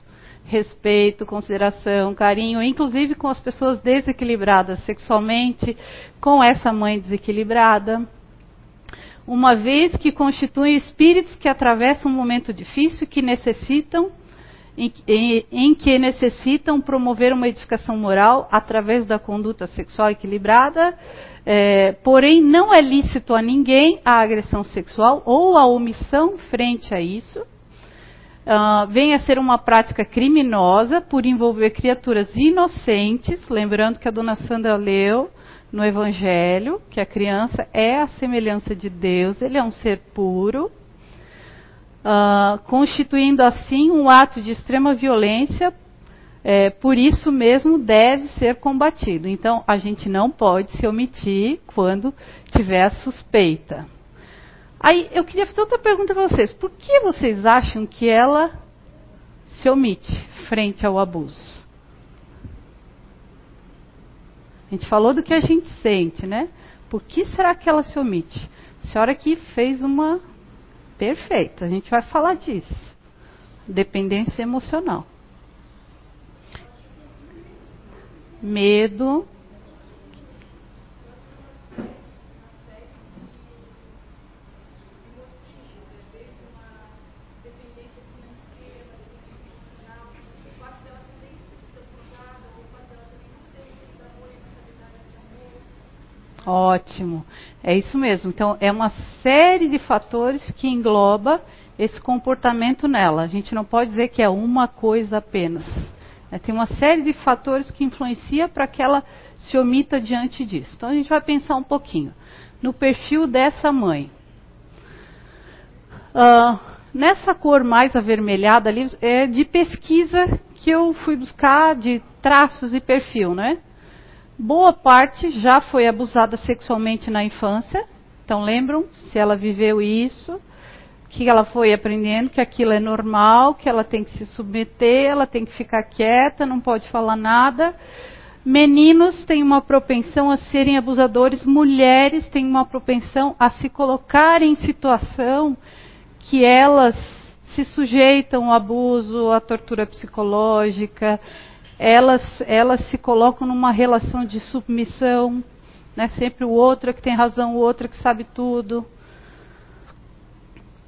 respeito, consideração, carinho, inclusive com as pessoas desequilibradas sexualmente, com essa mãe desequilibrada uma vez que constituem espíritos que atravessam um momento difícil que necessitam em, em, em, que necessitam promover uma edificação moral através da conduta sexual equilibrada, é, porém não é lícito a ninguém a agressão sexual ou a omissão frente a isso. Uh, vem a ser uma prática criminosa por envolver criaturas inocentes, lembrando que a dona Sandra leu no Evangelho, que a criança é a semelhança de Deus, ele é um ser puro, uh, constituindo assim um ato de extrema violência, é, por isso mesmo deve ser combatido. Então, a gente não pode se omitir quando tiver suspeita. Aí, eu queria fazer outra pergunta para vocês. Por que vocês acham que ela se omite frente ao abuso? A gente falou do que a gente sente, né? Por que será que ela se omite? A senhora aqui fez uma perfeita. A gente vai falar disso. Dependência emocional. Medo. Ótimo. É isso mesmo. Então, é uma série de fatores que engloba esse comportamento nela. A gente não pode dizer que é uma coisa apenas. É, tem uma série de fatores que influencia para que ela se omita diante disso. Então, a gente vai pensar um pouquinho no perfil dessa mãe. Uh, nessa cor mais avermelhada ali é de pesquisa que eu fui buscar de traços e perfil, né? Boa parte já foi abusada sexualmente na infância. Então lembram se ela viveu isso, que ela foi aprendendo que aquilo é normal, que ela tem que se submeter, ela tem que ficar quieta, não pode falar nada. Meninos têm uma propensão a serem abusadores, mulheres têm uma propensão a se colocarem em situação que elas se sujeitam ao abuso, à tortura psicológica, elas, elas se colocam numa relação de submissão, né? sempre o outro é que tem razão, o outro é que sabe tudo.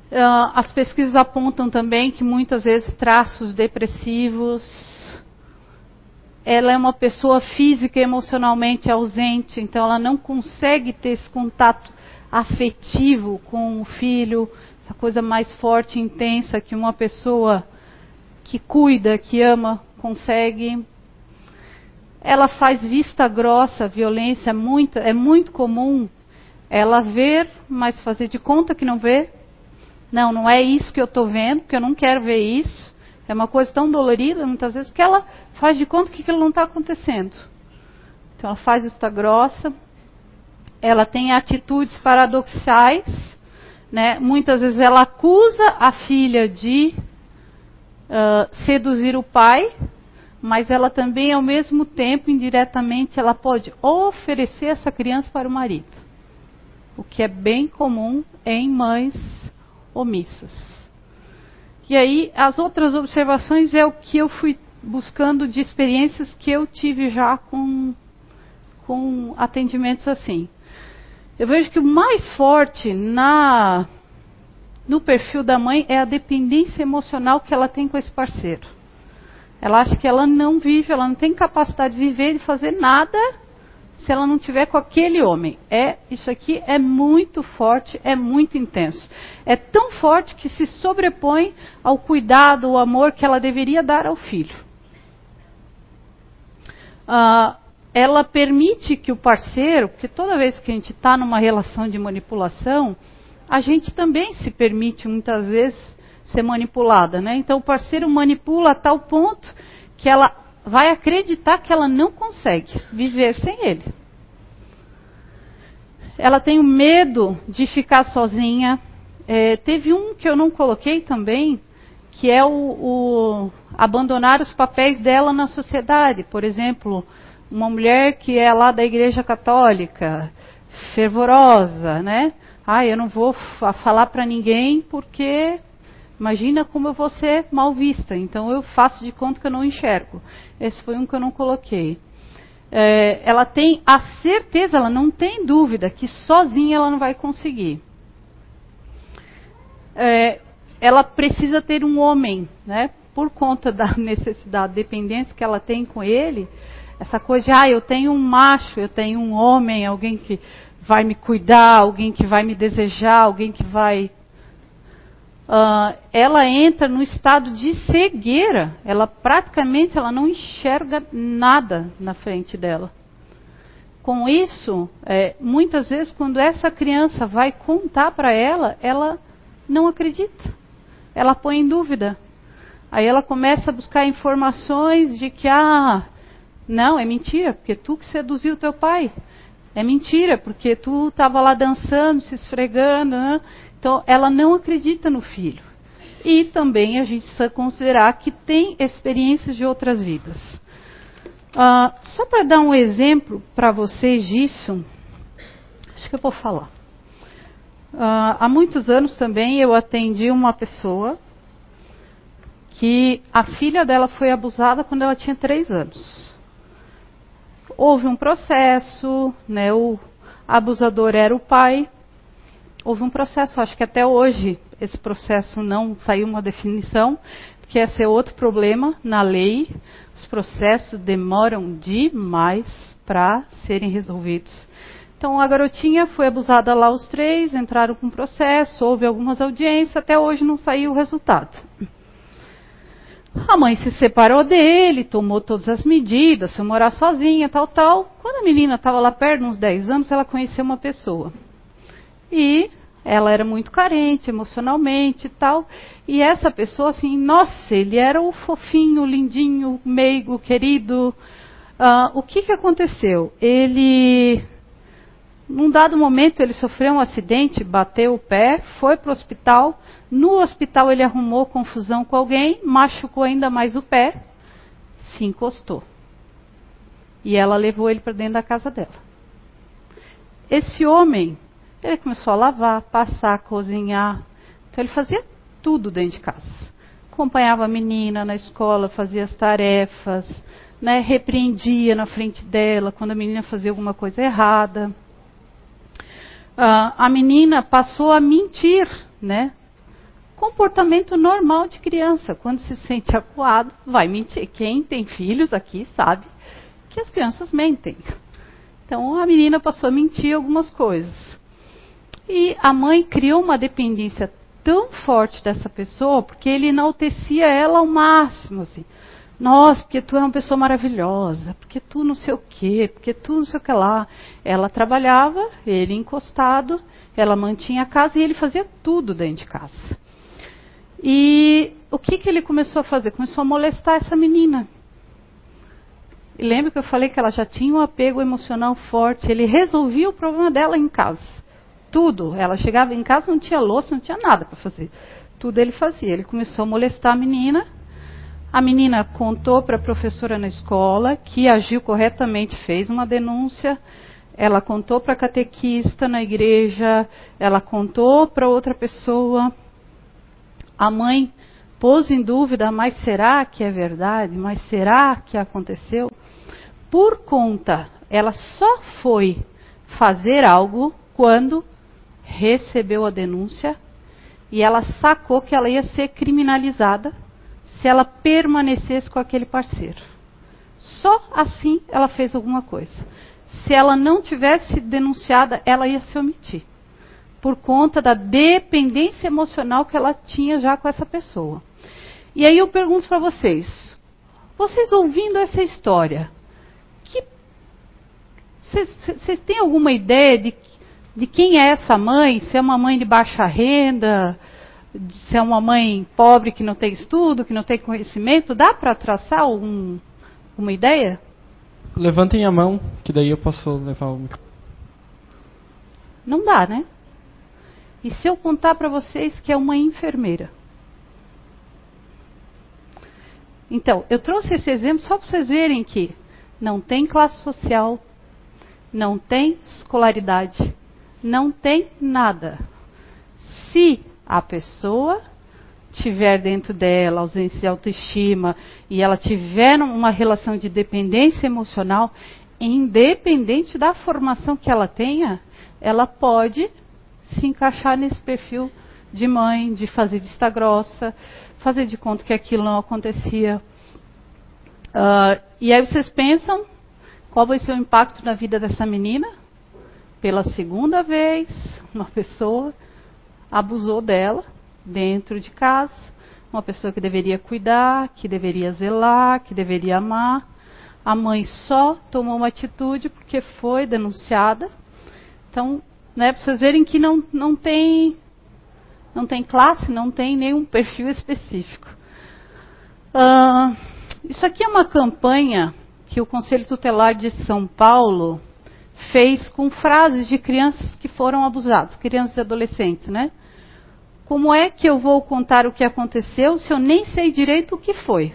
Uh, as pesquisas apontam também que muitas vezes traços depressivos. Ela é uma pessoa física e emocionalmente ausente, então ela não consegue ter esse contato afetivo com o filho, essa coisa mais forte e intensa que uma pessoa que cuida, que ama, consegue. Ela faz vista grossa, violência, muito, é muito comum ela ver, mas fazer de conta que não vê. Não, não é isso que eu estou vendo, porque eu não quero ver isso. É uma coisa tão dolorida, muitas vezes, que ela faz de conta que aquilo não está acontecendo. Então, ela faz vista grossa. Ela tem atitudes paradoxais. Né? Muitas vezes ela acusa a filha de seduzir o pai, mas ela também, ao mesmo tempo, indiretamente, ela pode oferecer essa criança para o marido. O que é bem comum em mães omissas. E aí, as outras observações é o que eu fui buscando de experiências que eu tive já com, com atendimentos assim. Eu vejo que o mais forte na no perfil da mãe é a dependência emocional que ela tem com esse parceiro. Ela acha que ela não vive, ela não tem capacidade de viver e fazer nada se ela não tiver com aquele homem. É isso aqui é muito forte, é muito intenso. É tão forte que se sobrepõe ao cuidado, ao amor que ela deveria dar ao filho. Ah, ela permite que o parceiro, porque toda vez que a gente está numa relação de manipulação, a gente também se permite muitas vezes ser manipulada, né? Então o parceiro manipula a tal ponto que ela vai acreditar que ela não consegue viver sem ele. Ela tem o medo de ficar sozinha. É, teve um que eu não coloquei também, que é o, o abandonar os papéis dela na sociedade. Por exemplo, uma mulher que é lá da igreja católica, fervorosa, né? Ah, eu não vou falar para ninguém porque imagina como eu vou ser mal vista. Então eu faço de conta que eu não enxergo. Esse foi um que eu não coloquei. É, ela tem a certeza, ela não tem dúvida que sozinha ela não vai conseguir. É, ela precisa ter um homem, né? Por conta da necessidade, dependência que ela tem com ele, essa coisa de, ah, eu tenho um macho, eu tenho um homem, alguém que vai me cuidar, alguém que vai me desejar, alguém que vai. Uh, ela entra no estado de cegueira. Ela praticamente ela não enxerga nada na frente dela. Com isso, é, muitas vezes quando essa criança vai contar para ela, ela não acredita. Ela põe em dúvida. Aí ela começa a buscar informações de que ah, não, é mentira, porque tu que seduziu teu pai. É mentira, porque tu estava lá dançando, se esfregando. Né? Então, ela não acredita no filho. E também a gente precisa considerar que tem experiências de outras vidas. Uh, só para dar um exemplo para vocês disso, acho que eu vou falar. Uh, há muitos anos também eu atendi uma pessoa que a filha dela foi abusada quando ela tinha três anos houve um processo, né, o abusador era o pai, houve um processo, acho que até hoje esse processo não saiu uma definição, que esse é outro problema na lei, os processos demoram demais para serem resolvidos. Então a garotinha foi abusada lá os três, entraram com processo, houve algumas audiências, até hoje não saiu o resultado. A mãe se separou dele, tomou todas as medidas, foi morar sozinha, tal, tal. Quando a menina estava lá perto, uns 10 anos, ela conheceu uma pessoa. E ela era muito carente emocionalmente e tal. E essa pessoa, assim, nossa, ele era o fofinho, lindinho, meigo, querido. Uh, o que, que aconteceu? Ele num dado momento, ele sofreu um acidente, bateu o pé, foi para o hospital. No hospital, ele arrumou confusão com alguém, machucou ainda mais o pé, se encostou. E ela levou ele para dentro da casa dela. Esse homem, ele começou a lavar, passar, cozinhar. Então, ele fazia tudo dentro de casa. Acompanhava a menina na escola, fazia as tarefas, né, repreendia na frente dela quando a menina fazia alguma coisa errada uh, a menina passou a mentir, né? Comportamento normal de criança. Quando se sente acuado, vai mentir. Quem tem filhos aqui sabe que as crianças mentem. Então a menina passou a mentir algumas coisas. E a mãe criou uma dependência tão forte dessa pessoa, porque ele enaltecia ela ao máximo, assim. Nossa, porque tu é uma pessoa maravilhosa, porque tu não sei o quê, porque tu não sei o que lá. Ela trabalhava, ele encostado, ela mantinha a casa e ele fazia tudo dentro de casa. E o que, que ele começou a fazer? Começou a molestar essa menina. E lembra que eu falei que ela já tinha um apego emocional forte. Ele resolvia o problema dela em casa. Tudo. Ela chegava em casa, não tinha louça, não tinha nada para fazer. Tudo ele fazia. Ele começou a molestar a menina a menina contou para a professora na escola, que agiu corretamente, fez uma denúncia. Ela contou para a catequista na igreja, ela contou para outra pessoa. A mãe pôs em dúvida, mas será que é verdade? Mas será que aconteceu? Por conta, ela só foi fazer algo quando recebeu a denúncia e ela sacou que ela ia ser criminalizada ela permanecesse com aquele parceiro. Só assim ela fez alguma coisa. Se ela não tivesse denunciada, ela ia se omitir. Por conta da dependência emocional que ela tinha já com essa pessoa. E aí eu pergunto para vocês: vocês ouvindo essa história, vocês têm alguma ideia de, de quem é essa mãe? Se é uma mãe de baixa renda? Se é uma mãe pobre que não tem estudo, que não tem conhecimento, dá para traçar um, uma ideia? Levantem a mão, que daí eu posso levar o microfone. Não dá, né? E se eu contar para vocês que é uma enfermeira? Então, eu trouxe esse exemplo só para vocês verem que não tem classe social, não tem escolaridade, não tem nada. Se a pessoa tiver dentro dela ausência de autoestima e ela tiver uma relação de dependência emocional, independente da formação que ela tenha, ela pode se encaixar nesse perfil de mãe, de fazer vista grossa, fazer de conta que aquilo não acontecia. Uh, e aí vocês pensam qual vai ser o impacto na vida dessa menina? Pela segunda vez, uma pessoa abusou dela dentro de casa, uma pessoa que deveria cuidar, que deveria zelar, que deveria amar. A mãe só tomou uma atitude porque foi denunciada. Então, né, para vocês verem que não, não tem não tem classe, não tem nenhum perfil específico. Uh, isso aqui é uma campanha que o Conselho Tutelar de São Paulo fez com frases de crianças que foram abusadas, crianças e adolescentes, né? Como é que eu vou contar o que aconteceu se eu nem sei direito o que foi?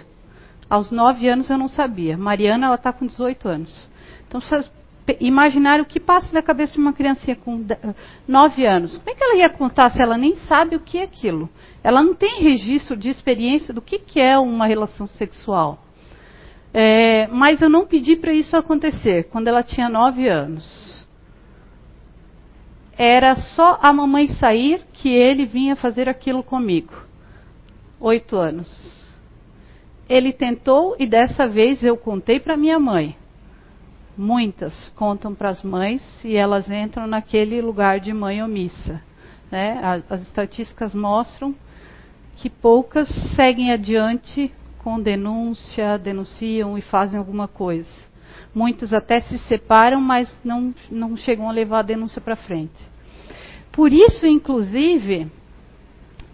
Aos nove anos eu não sabia. Mariana, ela está com 18 anos. Então, vocês imaginaram o que passa na cabeça de uma criancinha com nove anos. Como é que ela ia contar se ela nem sabe o que é aquilo? Ela não tem registro de experiência do que, que é uma relação sexual. É, mas eu não pedi para isso acontecer quando ela tinha nove anos. Era só a mamãe sair que ele vinha fazer aquilo comigo. Oito anos. Ele tentou e dessa vez eu contei para minha mãe. muitas contam para as mães e elas entram naquele lugar de mãe omissa. Né? As estatísticas mostram que poucas seguem adiante com denúncia, denunciam e fazem alguma coisa. Muitos até se separam, mas não, não chegam a levar a denúncia para frente. Por isso, inclusive,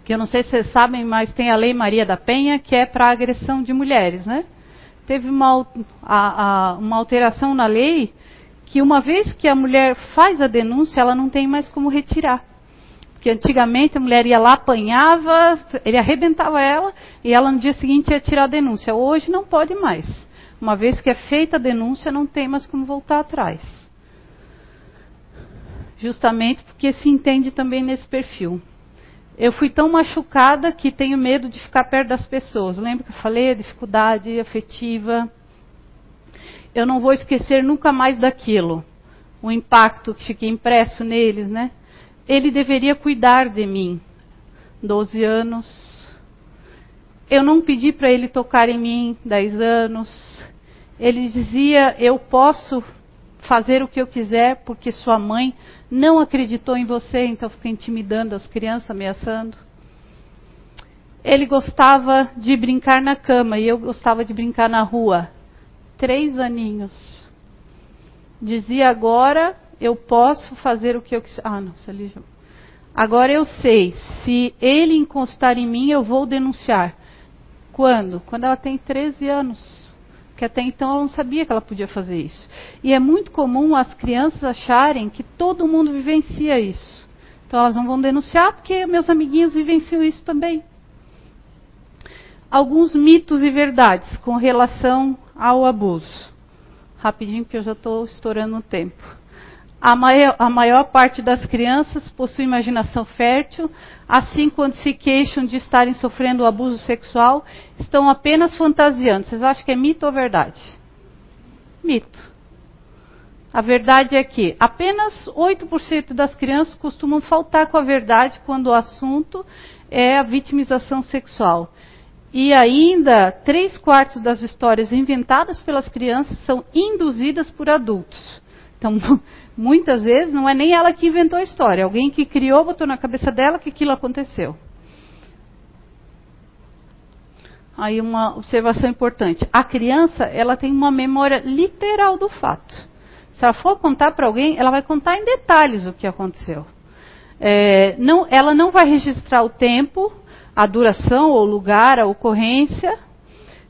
que eu não sei se vocês sabem, mas tem a Lei Maria da Penha, que é para agressão de mulheres, né? Teve uma, a, a, uma alteração na lei que uma vez que a mulher faz a denúncia, ela não tem mais como retirar. Porque antigamente a mulher ia lá, apanhava, ele arrebentava ela e ela no dia seguinte ia tirar a denúncia. Hoje não pode mais. Uma vez que é feita a denúncia, não tem mais como voltar atrás. Justamente porque se entende também nesse perfil. Eu fui tão machucada que tenho medo de ficar perto das pessoas. Lembra que eu falei dificuldade afetiva? Eu não vou esquecer nunca mais daquilo. O impacto que fiquei impresso neles, né? Ele deveria cuidar de mim. Doze anos. Eu não pedi para ele tocar em mim. Dez anos. Ele dizia: Eu posso fazer o que eu quiser porque sua mãe não acreditou em você, então fica intimidando as crianças, ameaçando. Ele gostava de brincar na cama e eu gostava de brincar na rua. Três aninhos. Dizia agora eu posso fazer o que eu quiser. Ah, não, isso ali já... Agora eu sei, se ele encostar em mim, eu vou denunciar. Quando? Quando ela tem 13 anos porque até então ela não sabia que ela podia fazer isso. E é muito comum as crianças acharem que todo mundo vivencia isso. Então elas não vão denunciar porque meus amiguinhos vivenciam isso também. Alguns mitos e verdades com relação ao abuso. Rapidinho, porque eu já estou estourando o tempo. A maior, a maior, parte das crianças possui imaginação fértil, assim quando se queixam de estarem sofrendo abuso sexual, estão apenas fantasiando. Vocês acham que é mito ou verdade? Mito. A verdade é que apenas 8% das crianças costumam faltar com a verdade quando o assunto é a vitimização sexual. E ainda, três quartos das histórias inventadas pelas crianças são induzidas por adultos. Então, muitas vezes não é nem ela que inventou a história, alguém que criou, botou na cabeça dela que aquilo aconteceu. Aí uma observação importante: a criança ela tem uma memória literal do fato. Se ela for contar para alguém, ela vai contar em detalhes o que aconteceu. É, não, ela não vai registrar o tempo, a duração, o lugar, a ocorrência,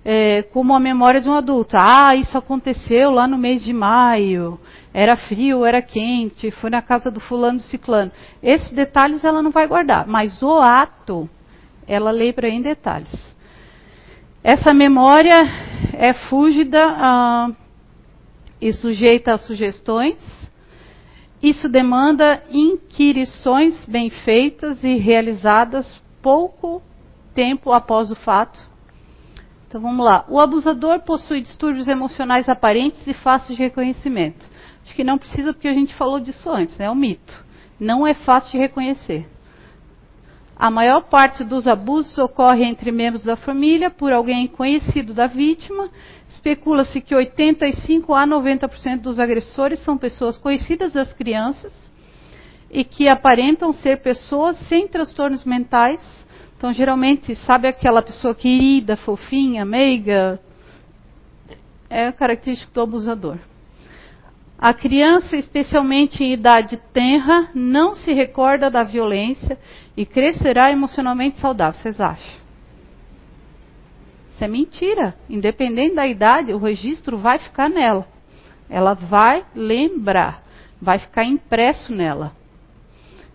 é, como a memória de um adulto. Ah, isso aconteceu lá no mês de maio. Era frio, era quente, foi na casa do fulano do ciclano. Esses detalhes ela não vai guardar, mas o ato ela lembra em detalhes. Essa memória é fúgida ah, e sujeita a sugestões. Isso demanda inquirições bem feitas e realizadas pouco tempo após o fato. Então vamos lá. O abusador possui distúrbios emocionais aparentes e fáceis de reconhecimento. Acho que não precisa porque a gente falou disso antes, é um mito. Não é fácil de reconhecer. A maior parte dos abusos ocorre entre membros da família, por alguém conhecido da vítima. Especula-se que 85 a 90% dos agressores são pessoas conhecidas das crianças e que aparentam ser pessoas sem transtornos mentais. Então, geralmente, sabe aquela pessoa querida, fofinha, meiga? É característico do abusador. A criança, especialmente em idade tenra, não se recorda da violência e crescerá emocionalmente saudável. Vocês acham? Isso é mentira. Independente da idade, o registro vai ficar nela. Ela vai lembrar, vai ficar impresso nela.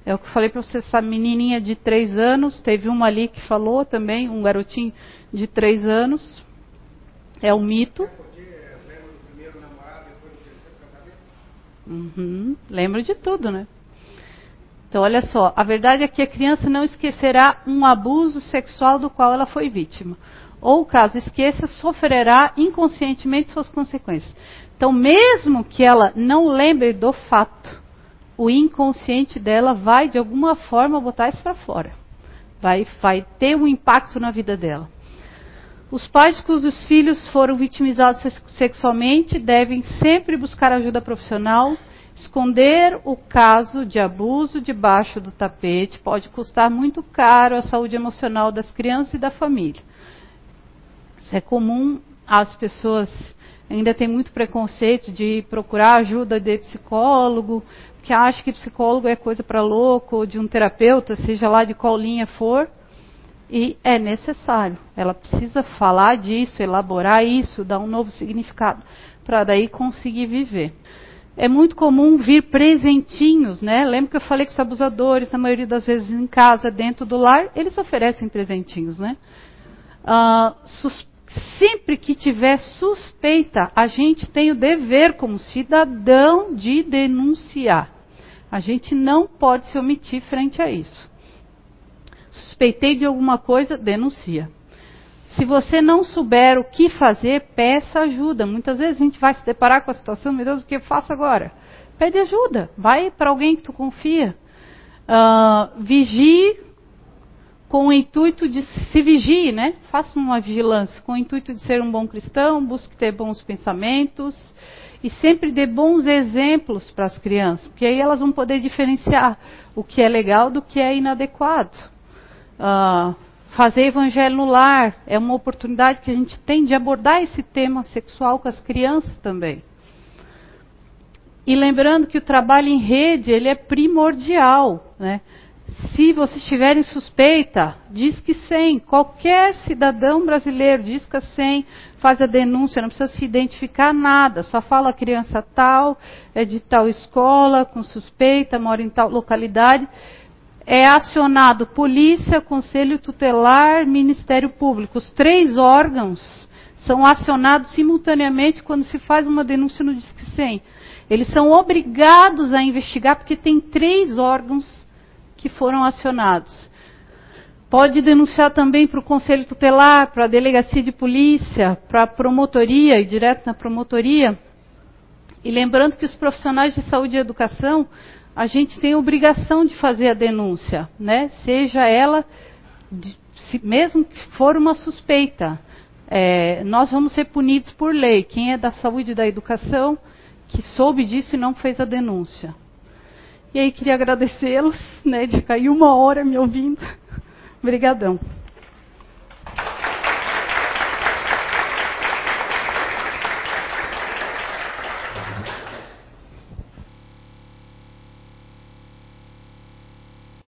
É o que eu falei para vocês, essa menininha de três anos, teve uma ali que falou também, um garotinho de três anos. É um mito. Uhum. Lembro de tudo, né? Então, olha só, a verdade é que a criança não esquecerá um abuso sexual do qual ela foi vítima. Ou, caso esqueça, sofrerá inconscientemente suas consequências. Então, mesmo que ela não lembre do fato, o inconsciente dela vai, de alguma forma, botar isso para fora. Vai, vai ter um impacto na vida dela. Os pais cujos filhos foram vitimizados sexualmente devem sempre buscar ajuda profissional. Esconder o caso de abuso debaixo do tapete pode custar muito caro à saúde emocional das crianças e da família. Isso é comum, as pessoas ainda têm muito preconceito de procurar ajuda de psicólogo, que acha que psicólogo é coisa para louco, ou de um terapeuta, seja lá de qual linha for. E é necessário. Ela precisa falar disso, elaborar isso, dar um novo significado, para daí conseguir viver. É muito comum vir presentinhos, né? Lembra que eu falei que os abusadores, na maioria das vezes em casa, dentro do lar, eles oferecem presentinhos, né? Uh, sempre que tiver suspeita, a gente tem o dever, como cidadão, de denunciar. A gente não pode se omitir frente a isso. Suspeitei de alguma coisa, denuncia. Se você não souber o que fazer, peça ajuda. Muitas vezes a gente vai se deparar com a situação, meu Deus, o que eu faço agora? Pede ajuda. Vai para alguém que tu confia. Uh, vigie com o intuito de se vigie, né? Faça uma vigilância com o intuito de ser um bom cristão, busque ter bons pensamentos e sempre dê bons exemplos para as crianças, porque aí elas vão poder diferenciar o que é legal do que é inadequado. Uh, fazer evangelho no lar é uma oportunidade que a gente tem de abordar esse tema sexual com as crianças também. E lembrando que o trabalho em rede ele é primordial, né? Se vocês tiverem suspeita, diz que 100. Qualquer cidadão brasileiro diz que 100, faz a denúncia, não precisa se identificar nada, só fala a criança tal, é de tal escola, com suspeita, mora em tal localidade é acionado polícia, conselho tutelar, Ministério Público. Os três órgãos são acionados simultaneamente quando se faz uma denúncia no Disque 100. Eles são obrigados a investigar porque tem três órgãos que foram acionados. Pode denunciar também para o Conselho Tutelar, para a Delegacia de Polícia, para a promotoria e direto na promotoria. E lembrando que os profissionais de saúde e educação a gente tem obrigação de fazer a denúncia, né? Seja ela, de, se, mesmo que for uma suspeita, é, nós vamos ser punidos por lei. Quem é da saúde e da educação que soube disso e não fez a denúncia. E aí queria agradecê-los, né, de cair uma hora me ouvindo. Obrigadão.